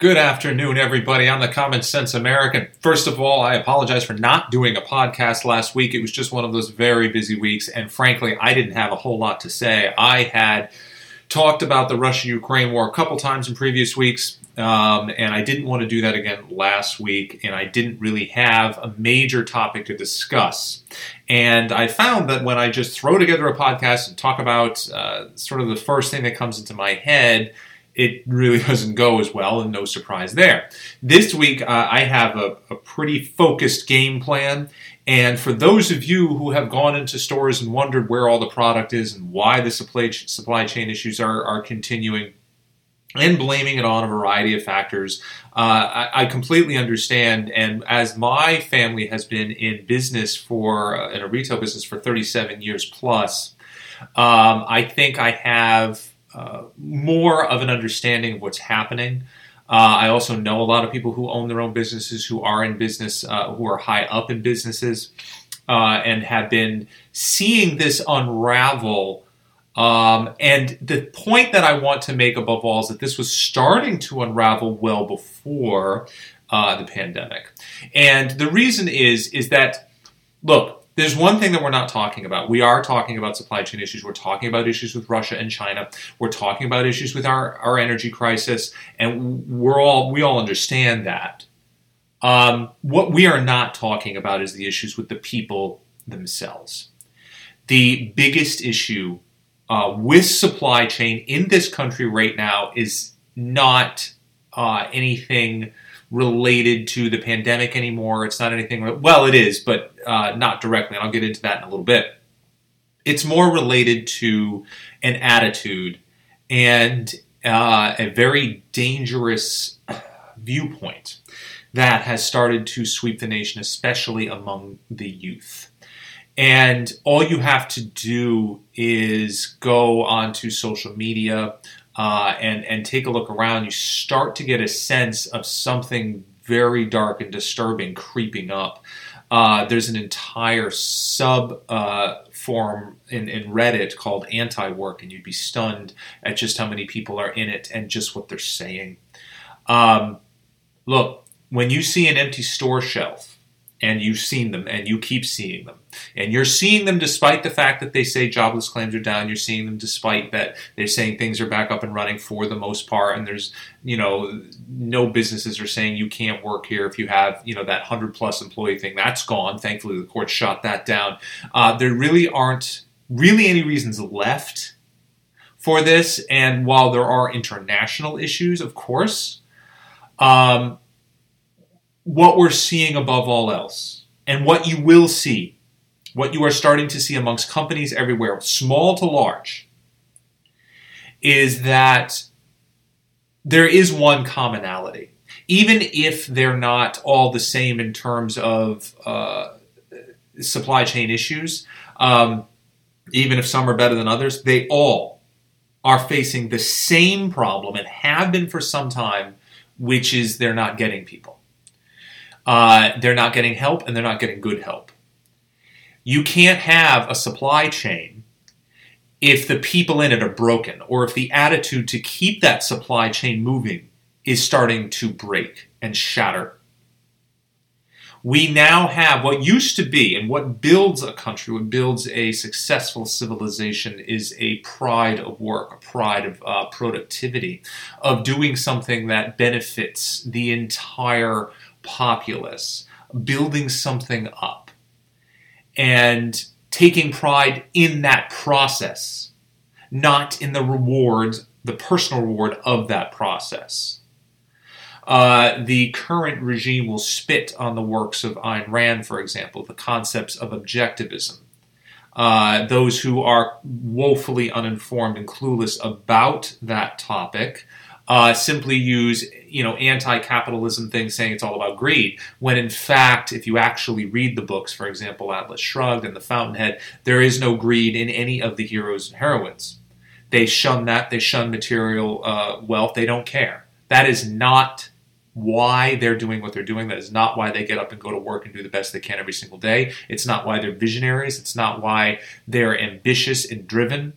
Good afternoon, everybody. I'm the Common Sense American. First of all, I apologize for not doing a podcast last week. It was just one of those very busy weeks, and frankly, I didn't have a whole lot to say. I had talked about the Russia Ukraine war a couple times in previous weeks, um, and I didn't want to do that again last week, and I didn't really have a major topic to discuss. And I found that when I just throw together a podcast and talk about uh, sort of the first thing that comes into my head, it really doesn't go as well, and no surprise there. This week, uh, I have a, a, pretty focused game plan. And for those of you who have gone into stores and wondered where all the product is and why the supply, supply chain issues are, are continuing, and blaming it on a variety of factors. Uh, I, I, completely understand. And as my family has been in business for, uh, in a retail business for 37 years plus, um, I think I have uh, more of an understanding of what's happening. Uh, I also know a lot of people who own their own businesses, who are in business, uh, who are high up in businesses, uh, and have been seeing this unravel. Um, and the point that I want to make above all is that this was starting to unravel well before uh, the pandemic. And the reason is is that look, there's one thing that we're not talking about. We are talking about supply chain issues. We're talking about issues with Russia and China. We're talking about issues with our, our energy crisis, and we're all we all understand that. Um, what we are not talking about is the issues with the people themselves. The biggest issue uh, with supply chain in this country right now is not uh, anything related to the pandemic anymore. It's not anything, well, it is, but uh, not directly. And I'll get into that in a little bit. It's more related to an attitude and uh, a very dangerous viewpoint that has started to sweep the nation, especially among the youth. And all you have to do is go onto social media uh, and and take a look around, you start to get a sense of something very dark and disturbing creeping up. Uh, there's an entire sub uh, forum in, in Reddit called Anti Work, and you'd be stunned at just how many people are in it and just what they're saying. Um, look, when you see an empty store shelf, and you've seen them and you keep seeing them. And you're seeing them despite the fact that they say jobless claims are down. You're seeing them despite that they're saying things are back up and running for the most part. And there's, you know, no businesses are saying you can't work here if you have, you know, that 100 plus employee thing. That's gone. Thankfully, the court shot that down. Uh, there really aren't really any reasons left for this. And while there are international issues, of course, um, what we're seeing above all else, and what you will see, what you are starting to see amongst companies everywhere, small to large, is that there is one commonality. Even if they're not all the same in terms of uh, supply chain issues, um, even if some are better than others, they all are facing the same problem and have been for some time, which is they're not getting people. Uh, they're not getting help and they're not getting good help. You can't have a supply chain if the people in it are broken or if the attitude to keep that supply chain moving is starting to break and shatter. We now have what used to be, and what builds a country, what builds a successful civilization, is a pride of work, a pride of uh, productivity, of doing something that benefits the entire populace, building something up, and taking pride in that process, not in the rewards, the personal reward of that process. Uh, the current regime will spit on the works of Ayn Rand, for example, the concepts of objectivism. Uh, those who are woefully uninformed and clueless about that topic uh, simply use you know anti-capitalism things saying it's all about greed when in fact if you actually read the books for example atlas shrugged and the fountainhead there is no greed in any of the heroes and heroines. They shun that they shun material uh, wealth they don't care. That is not why they're doing what they're doing. That is not why they get up and go to work and do the best they can every single day. It's not why they're visionaries. It's not why they're ambitious and driven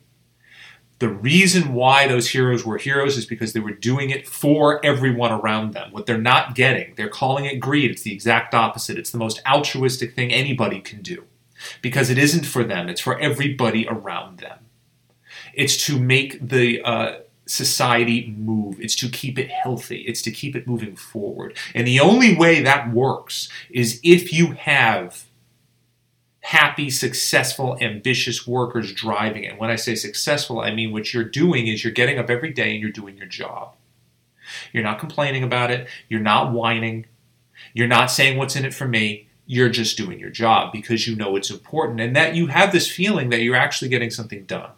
The reason why those heroes were heroes is because they were doing it for everyone around them. What they're not getting, they're calling it greed. It's the exact opposite. It's the most altruistic thing anybody can do because it isn't for them, it's for everybody around them. It's to make the uh, society move. It's to keep it healthy. It's to keep it moving forward. And the only way that works is if you have happy, successful, ambitious workers driving it. When I say successful, I mean what you're doing is you're getting up every day and you're doing your job. You're not complaining about it. You're not whining. You're not saying what's in it for me. You're just doing your job because you know it's important and that you have this feeling that you're actually getting something done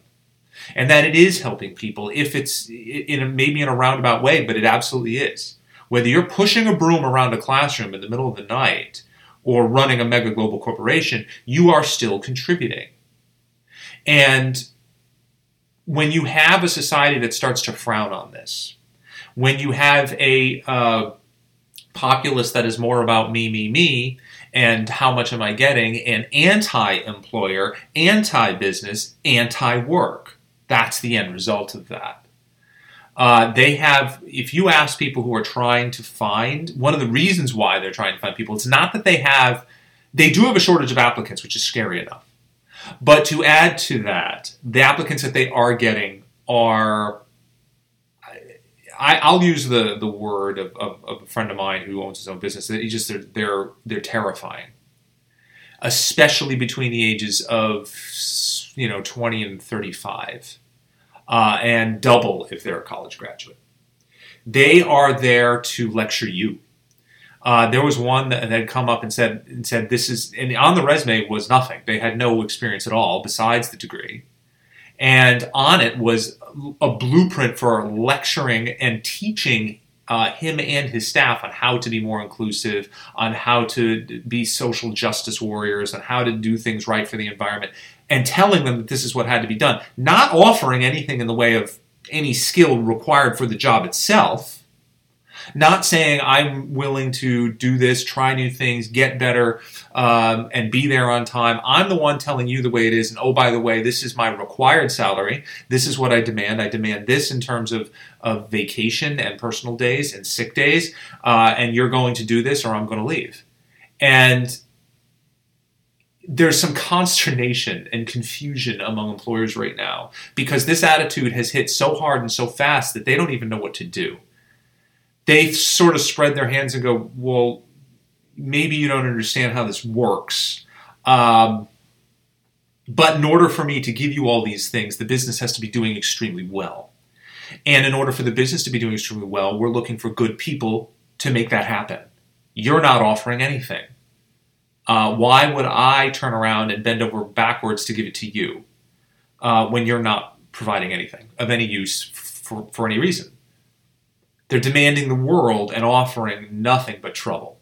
and that it is helping people if it's in a, maybe in a roundabout way, but it absolutely is. Whether you're pushing a broom around a classroom in the middle of the night or running a mega global corporation, you are still contributing. And when you have a society that starts to frown on this, when you have a uh, populace that is more about me, me, me, and how much am I getting, and anti employer, anti business, anti work that's the end result of that. Uh, they have, if you ask people who are trying to find, one of the reasons why they're trying to find people, it's not that they have, they do have a shortage of applicants, which is scary enough. But to add to that, the applicants that they are getting are, I, will use the, the word of, of, of, a friend of mine who owns his own business. He just they're, they're they're terrifying, especially between the ages of you know 20 and 35 uh, and double if they're a college graduate. They are there to lecture you. Uh, there was one that had come up and said and said this is and on the resume was nothing. They had no experience at all besides the degree. And on it was a blueprint for lecturing and teaching uh, him and his staff on how to be more inclusive, on how to be social justice warriors, on how to do things right for the environment and telling them that this is what had to be done, not offering anything in the way of any skill required for the job itself, not saying I'm willing to do this, try new things, get better, um, and be there on time. I'm the one telling you the way it is. And oh, by the way, this is my required salary. This is what I demand. I demand this in terms of, of vacation and personal days and sick days. Uh, and you're going to do this or I'm going to leave. And there's some consternation and confusion among employers right now because this attitude has hit so hard and so fast that they don't even know what to do. They sort of spread their hands and go, Well, maybe you don't understand how this works. Um, but in order for me to give you all these things, the business has to be doing extremely well. And in order for the business to be doing extremely well, we're looking for good people to make that happen. You're not offering anything. Uh, why would I turn around and bend over backwards to give it to you uh, when you're not providing anything of any use for, for any reason? They're demanding the world and offering nothing but trouble.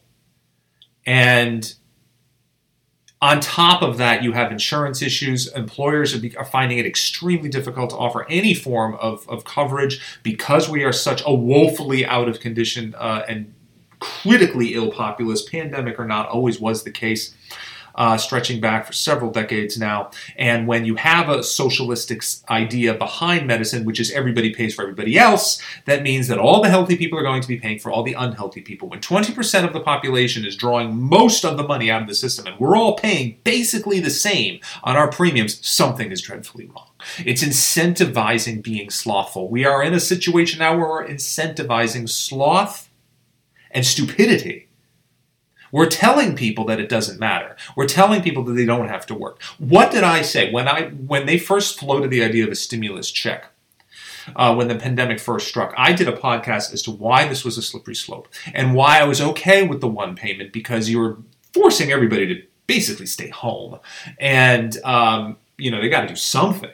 And on top of that, you have insurance issues. Employers are, finding it extremely difficult to offer any form of, of coverage because we are such a woefully out of condition uh, and critically ill populace, pandemic or not, always was the case. Uh, stretching back for several decades now. And when you have a socialistic idea behind medicine, which is everybody pays for everybody else, that means that all the healthy people are going to be paying for all the unhealthy people. When 20% of the population is drawing most of the money out of the system and we're all paying basically the same on our premiums, something is dreadfully wrong. It's incentivizing being slothful. We are in a situation now where we're incentivizing sloth and stupidity. We're telling people that it doesn't matter. We're telling people that they don't have to work. What did I say when I when they first floated the idea of a stimulus check? Uh, when the pandemic first struck, I did a podcast as to why this was a slippery slope and why I was okay with the one payment because you were forcing everybody to basically stay home, and um, you know they got to do something.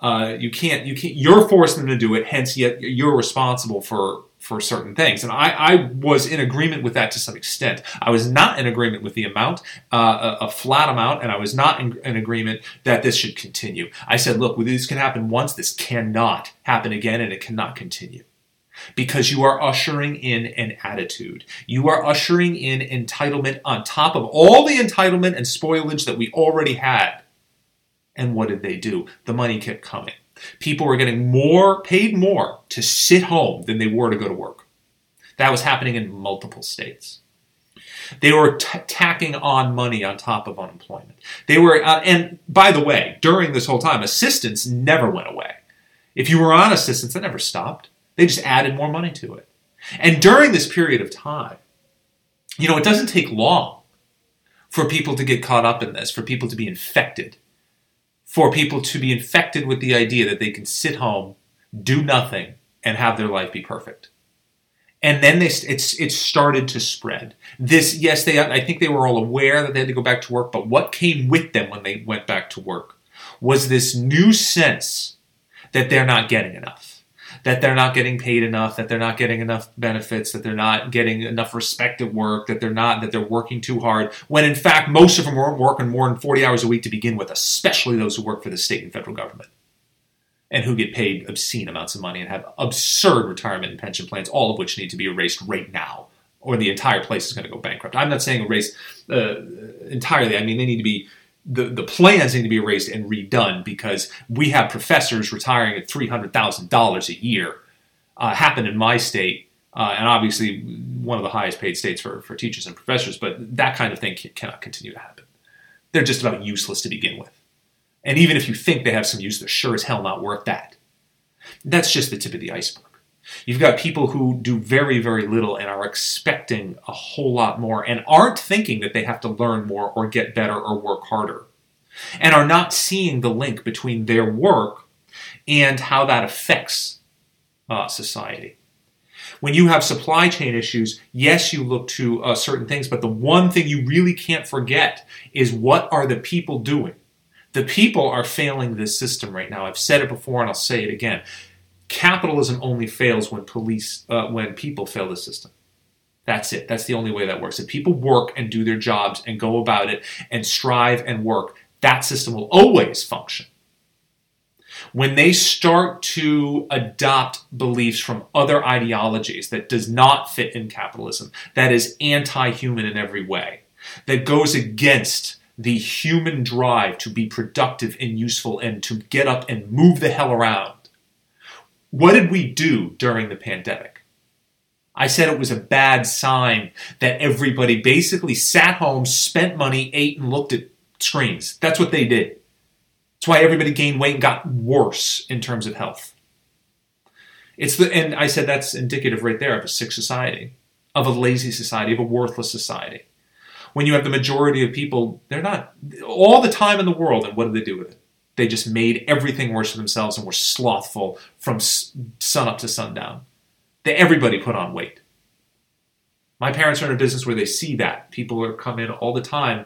Uh, you can't you can't you're forcing them to do it. Hence, yet you're responsible for for certain things. And I, I, was in agreement with that to some extent. I was not in agreement with the amount, uh, a, flat amount, and I was not in, in, agreement that this should continue. I said, look, this can happen once, this cannot happen again, and it cannot continue. Because you are ushering in an attitude. You are ushering in entitlement on top of all the entitlement and spoilage that we already had. And what did they do? The money kept coming. People were getting more, paid more to sit home than they were to go to work. That was happening in multiple states. They were t- tacking on money on top of unemployment. They were, uh, and by the way, during this whole time, assistance never went away. If you were on assistance, that never stopped. They just added more money to it. And during this period of time, you know, it doesn't take long for people to get caught up in this, for people to be infected, for people to be infected with the idea that they can sit home, do nothing, and have their life be perfect and then they it's it started to spread. This yes, they I think they were all aware that they had to go back to work, but what came with them when they went back to work was this new sense that they're not getting enough, that they're not getting paid enough, that they're not getting enough benefits, that they're not getting enough respect at work, that they're not that they're working too hard. When in fact most of them weren't working more than forty hours a week to begin with, especially those who work for the state and federal government and who get paid obscene amounts of money and have absurd retirement and pension plans, all of which need to be erased right now, or the entire place is going to go bankrupt. I'm not saying erase uh, entirely. I mean, they need to be the, the plans need to be erased and redone because we have professors retiring at three hundred thousand dollars a year. Uh, happened in my state, uh, and obviously one of the highest paid states for, for teachers and professors. But that kind of thing cannot continue to happen. They're just about useless to begin with. And even if you think they have some use, they're sure as hell not worth that. That's just the tip of the iceberg. You've got people who do very, very little and are expecting a whole lot more and aren't thinking that they have to learn more or get better or work harder and are not seeing the link between their work and how that affects uh, society. When you have supply chain issues, yes, you look to uh, certain things, but the one thing you really can't forget is what are the people doing? The people are failing this system right now. I've said it before and I'll say it again. Capitalism only fails when police uh, when people fail the system. That's it. That's the only way that works. If people work and do their jobs and go about it and strive and work, that system will always function. When they start to adopt beliefs from other ideologies that does not fit in capitalism, that is anti-human in every way, that goes against the human drive to be productive and useful and to get up and move the hell around. What did we do during the pandemic? I said it was a bad sign that everybody basically sat home, spent money, ate, and looked at screens. That's what they did. That's why everybody gained weight and got worse in terms of health. It's the and I said that's indicative right there of a sick society, of a lazy society, of a worthless society when you have the majority of people, they're not all the time in the world. And what do they do with it? They just made everything worse for themselves and were slothful from sun up to sundown. They, everybody put on weight. My parents are in a business where they see that. People are come in all the time.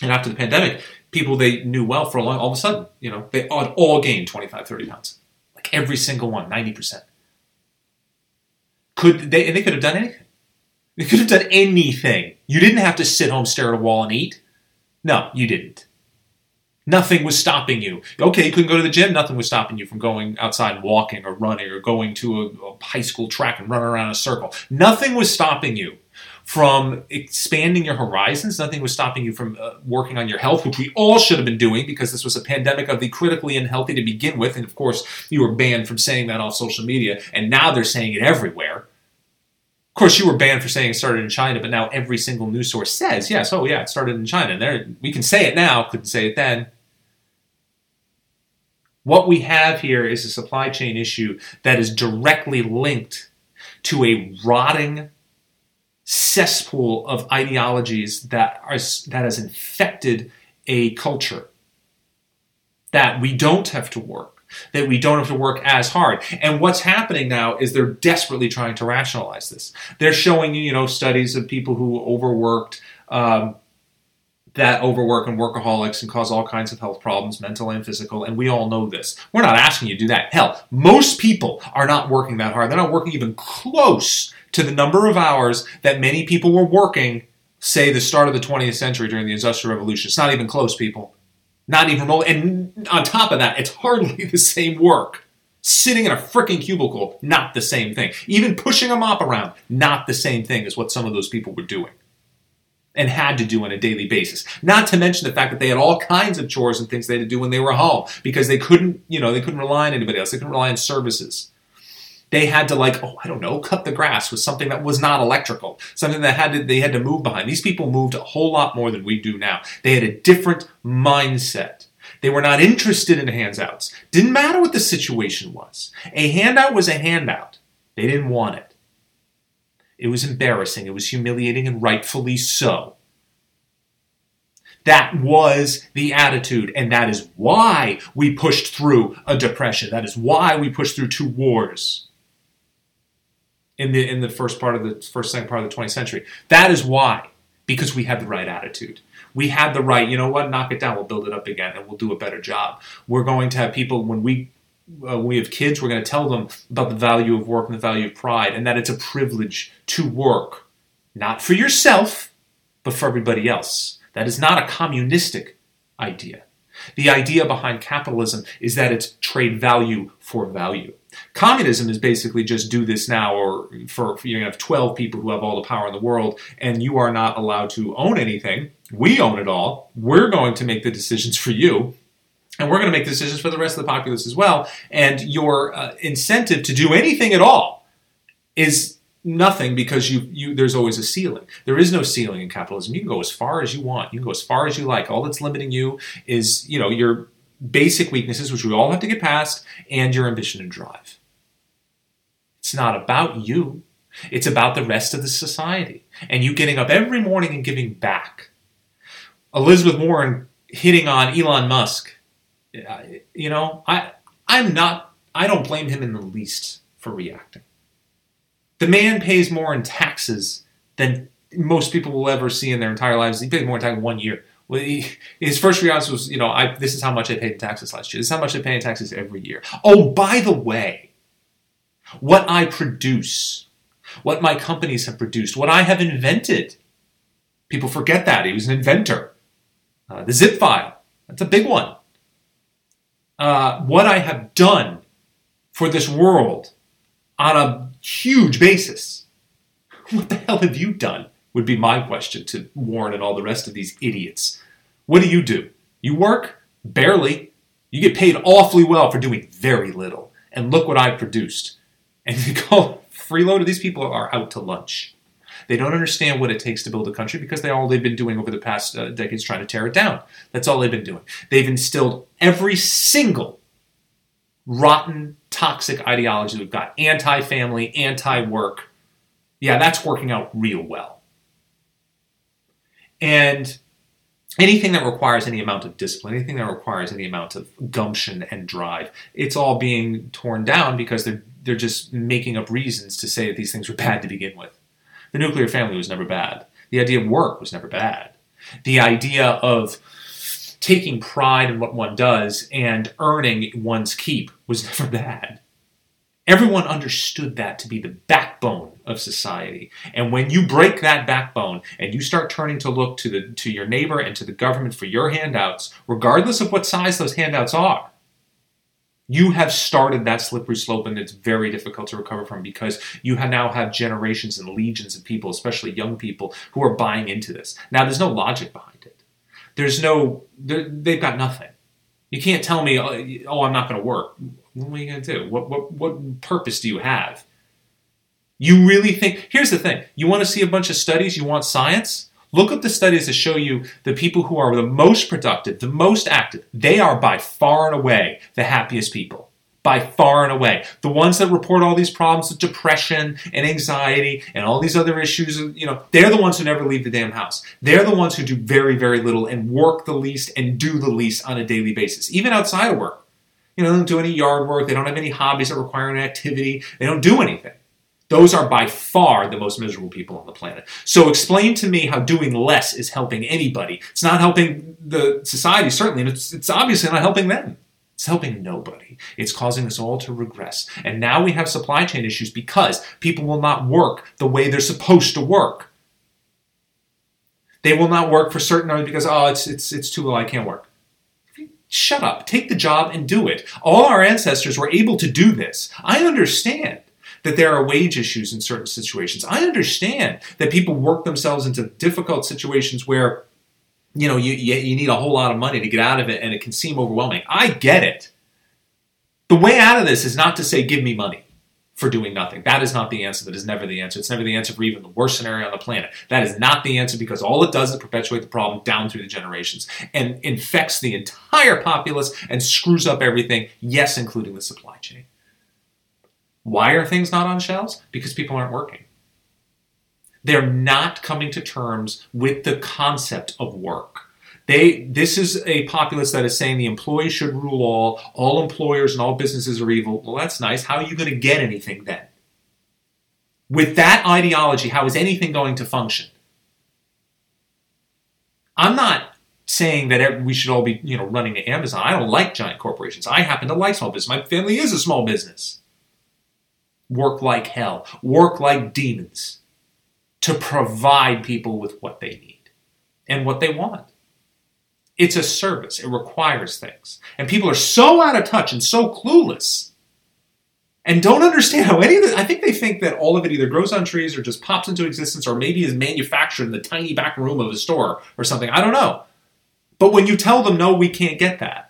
And after the pandemic, people they knew well for a long, all of a sudden, you know, they all, all gained 25, 30 pounds. Like every single one, 90%. Could they, and they could have done anything. They could have done anything. You didn't have to sit home, stare at a wall, and eat. No, you didn't. Nothing was stopping you. Okay, you couldn't go to the gym. Nothing was stopping you from going outside and walking or running or going to a, a high school track and running around a circle. Nothing was stopping you from expanding your horizons. Nothing was stopping you from uh, working on your health, which we all should have been doing because this was a pandemic of the critically unhealthy to begin with. And of course, you were banned from saying that off social media, and now they're saying it everywhere. Of course, you were banned for saying it started in China, but now every single news source says, yes, oh yeah, it started in China. And there, we can say it now, couldn't say it then. What we have here is a supply chain issue that is directly linked to a rotting cesspool of ideologies that are that has infected a culture that we don't have to work that we don't have to work as hard. And what's happening now is they're desperately trying to rationalize this. They're showing you, you know, studies of people who overworked. Um, that overwork and workaholics and cause all kinds of health problems, mental and physical, and we all know this. We're not asking you to do that. Hell, most people are not working that hard. They're not working even close to the number of hours that many people were working, say, the start of the 20th century during the Industrial Revolution. It's not even close, people. Not even remotely. And on top of that, it's hardly the same work. Sitting in a freaking cubicle, not the same thing. Even pushing a mop around, not the same thing as what some of those people were doing. And had to do on a daily basis. Not to mention the fact that they had all kinds of chores and things they had to do when they were home because they couldn't, you know, they couldn't rely on anybody else. They couldn't rely on services. They had to like, oh, I don't know, cut the grass with something that was not electrical, something that had to, they had to move behind. These people moved a whole lot more than we do now. They had a different mindset. They were not interested in handouts. Didn't matter what the situation was. A handout was a handout. They didn't want it. It was embarrassing. It was humiliating, and rightfully so. That was the attitude, and that is why we pushed through a depression. That is why we pushed through two wars in the in the first part of the first second part of the 20th century. That is why, because we had the right attitude. We had the right, you know what, knock it down, we'll build it up again, and we'll do a better job. We're going to have people when we uh, when we have kids, we're going to tell them about the value of work and the value of pride, and that it's a privilege to work, not for yourself, but for everybody else. That is not a communistic idea. The idea behind capitalism is that it's trade value for value. Communism is basically just do this now, or for you have 12 people who have all the power in the world, and you are not allowed to own anything. We own it all. We're going to make the decisions for you and we're going to make decisions for the rest of the populace as well. And your uh, incentive to do anything at all is nothing because you, you there's always a ceiling. There is no ceiling in capitalism. You can go as far as you want. You can go as far as you like. All that's limiting you is you know your basic weaknesses, which we all have to get past, and your ambition and drive. It's not about you. It's about the rest of the society and you getting up every morning and giving back. Elizabeth Warren hitting on Elon Musk you know, I I'm not I don't blame him in the least for reacting. The man pays more in taxes than most people will ever see in their entire lives. He paid more in taxes one year. Well, he, his first reaction was, you know, I, this is how much I paid in taxes last year. This is how much I pay in taxes every year. Oh, by the way, what I produce, what my companies have produced, what I have invented. People forget that. He was an inventor. Uh, the zip file, that's a big one uh, what I have done for this world on a huge basis. What the hell have you done? Would be my question to Warren and all the rest of these idiots. What do you do? You work? Barely. You get paid awfully well for doing very little. And look what I produced. And you call freeloader, these people are out to lunch. They don't understand what it takes to build a country because they all they've been doing over the past uh, decades trying to tear it down. That's all they've been doing. They've instilled every single rotten, toxic ideology we've got anti-family, anti-work. Yeah, that's working out real well. And anything that requires any amount of discipline, anything that requires any amount of gumption and drive, it's all being torn down because they're they're just making up reasons to say that these things were bad to begin with. The nuclear family was never bad. The idea of work was never bad. The idea of taking pride in what one does and earning one's keep was never bad. Everyone understood that to be the backbone of society. And when you break that backbone and you start turning to look to the to your neighbor and to the government for your handouts, regardless of what size those handouts are, you have started that slippery slope and it's very difficult to recover from because you now have generations and legions of people especially young people who are buying into this. Now there's no logic behind it. There's no they've got nothing. You can't tell me oh, oh i'm not going to work. What are you going to do? What, what, what purpose do you have? You really think here's the thing. You want to see a bunch of studies? You want science Look up the studies that show you the people who are the most productive, the most active. They are by far and away the happiest people. By far and away. The ones that report all these problems of depression and anxiety and all these other issues, you know, they're the ones who never leave the damn house. They're the ones who do very, very little and work the least and do the least on a daily basis, even outside of work. You know, they don't do any yard work. They don't have any hobbies that require an activity. They don't do anything. Those are by far the most miserable people on the planet. So explain to me how doing less is helping anybody. It's not helping the society, certainly, and it's, it's obviously not helping them. It's helping nobody. It's causing us all to regress. And now we have supply chain issues because people will not work the way they're supposed to work. They will not work for certain hours because, oh, it's, it's, it's too low, I can't work. Shut up. Take the job and do it. All our ancestors were able to do this. I understand that there are wage issues in certain situations. I understand that people work themselves into difficult situations where you know you, you need a whole lot of money to get out of it and it can seem overwhelming. I get it. The way out of this is not to say give me money for doing nothing. That is not the answer. That is never the answer. It's never the answer for even the worst scenario on the planet. That is not the answer because all it does is perpetuate the problem down through the generations and infects the entire populace and screws up everything, yes, including the supply chain. Why are things not on shelves? Because people aren't working. They're not coming to terms with the concept of work. They, this is a populace that is saying the employee should rule all, all employers and all businesses are evil. Well, that's nice. How are you going to get anything then? With that ideology, how is anything going to function? I'm not saying that we should all be, you know, running to Amazon. I don't like giant corporations. I happen to like small business. My family is a small business. Work like hell. Work like demons to provide people with what they need and what they want. It's a service. It requires things. And people are so out of touch and so clueless and don't understand how any of this, I think they think that all of it either grows on trees or just pops into existence or maybe is manufactured in the tiny back room of a store or something. I don't know. But when you tell them, no, we can't get that,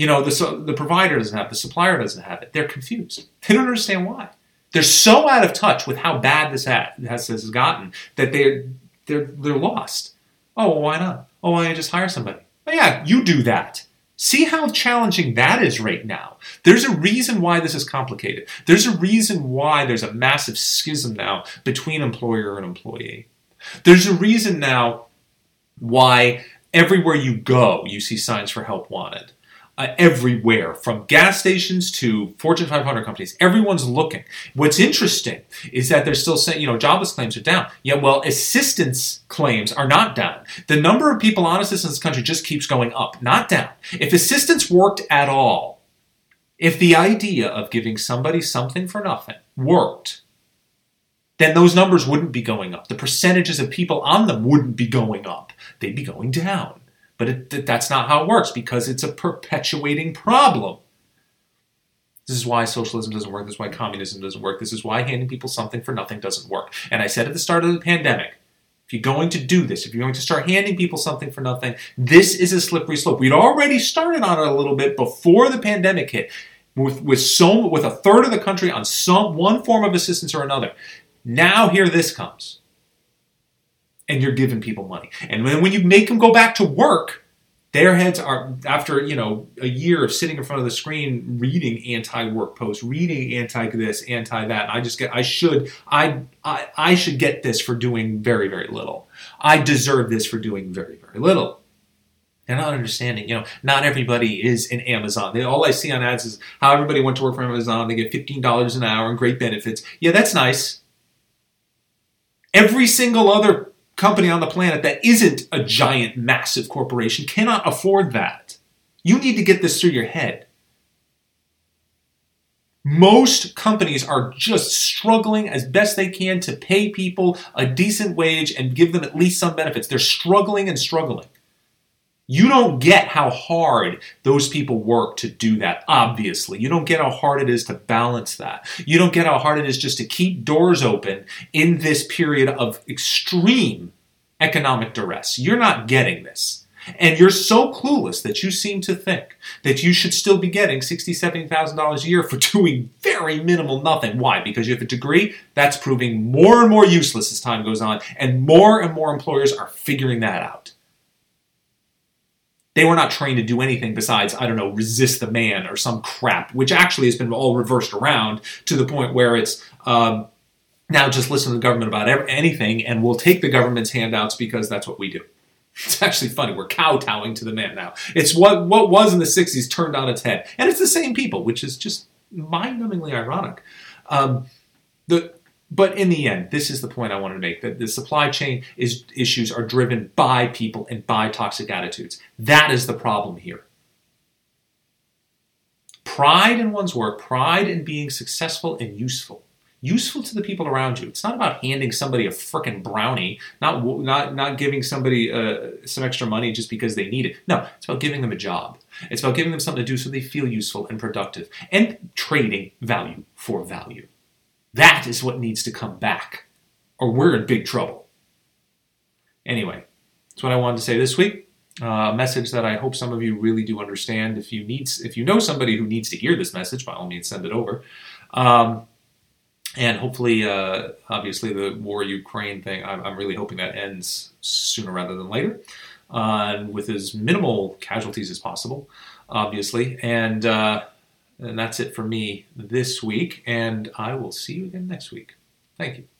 you know, the, the provider doesn't have it, the supplier doesn't have it, they're confused. They don't understand why. They're so out of touch with how bad this has, has gotten that they're, they're, they're lost. Oh, well, why not? Oh, why don't just hire somebody? Oh, yeah, you do that. See how challenging that is right now. There's a reason why this is complicated. There's a reason why there's a massive schism now between employer and employee. There's a reason now why everywhere you go, you see signs for help wanted uh, everywhere, from gas stations to Fortune 500 companies. Everyone's looking. What's interesting is that they're still saying, you know, jobless claims are down. Yeah, well, assistance claims are not down. The number of people on assistance in this country just keeps going up, not down. If assistance worked at all, if the idea of giving somebody something for nothing worked, then those numbers wouldn't be going up. The percentages of people on them wouldn't be going up. They'd be going down. But it, that's not how it works because it's a perpetuating problem. This is why socialism doesn't work. This is why communism doesn't work. This is why handing people something for nothing doesn't work. And I said at the start of the pandemic, if you're going to do this, if you're going to start handing people something for nothing, this is a slippery slope. We'd already started on it a little bit before the pandemic hit, with, with so with a third of the country on some one form of assistance or another. Now here this comes and you're giving people money. And then when you make them go back to work, their heads are after you know a year of sitting in front of the screen reading anti-work posts, reading anti-this, anti-that. I just get I should I, I I should get this for doing very very little. I deserve this for doing very very little. They're not understanding, you know, not everybody is in Amazon. They, all I see on ads is how everybody went to work for Amazon. They get $15 an hour and great benefits. Yeah, that's nice. Every single other company on the planet that isn't a giant, massive corporation cannot afford that. You need to get this through your head. Most companies are just struggling as best they can to pay people a decent wage and give them at least some benefits. They're struggling and struggling. You don't get how hard those people work to do that, obviously. You don't get how hard it is to balance that. You don't get how hard it is just to keep doors open in this period of extreme economic duress. You're not getting this. And you're so clueless that you seem to think that you should still be getting $60,000, $70,000 a year for doing very minimal nothing. Why? Because you have a degree? That's proving more and more useless as time goes on, and more and more employers are figuring that out. They were not trained to do anything besides, I don't know, resist the man or some crap, which actually has been all reversed around to the point where it's um, now just listen to the government about anything and we'll take the government's handouts because that's what we do. It's actually funny. We're kowtowing to the man now. It's what, what was in the 60s turned on its head. And it's the same people, which is just mind numbingly ironic. Um, the, but in the end, this is the point I wanted to make that the supply chain is, issues are driven by people and by toxic attitudes. That is the problem here. Pride in one's work, pride in being successful and useful, useful to the people around you. It's not about handing somebody a frickin' brownie, not not not giving somebody uh, some extra money just because they need it. No, it's about giving them a job. It's about giving them something to do so they feel useful and productive, and trading value for value. That is what needs to come back, or we're in big trouble. Anyway, that's what I wanted to say this week. Uh, a message that I hope some of you really do understand. If you need, if you know somebody who needs to hear this message, by all means, send it over. Um, and hopefully, uh, obviously, the war Ukraine thing, I'm, I'm, really hoping that ends sooner rather than later, uh, with as minimal casualties as possible, obviously. And, uh, and that's it for me this week, and I will see you again next week. Thank you.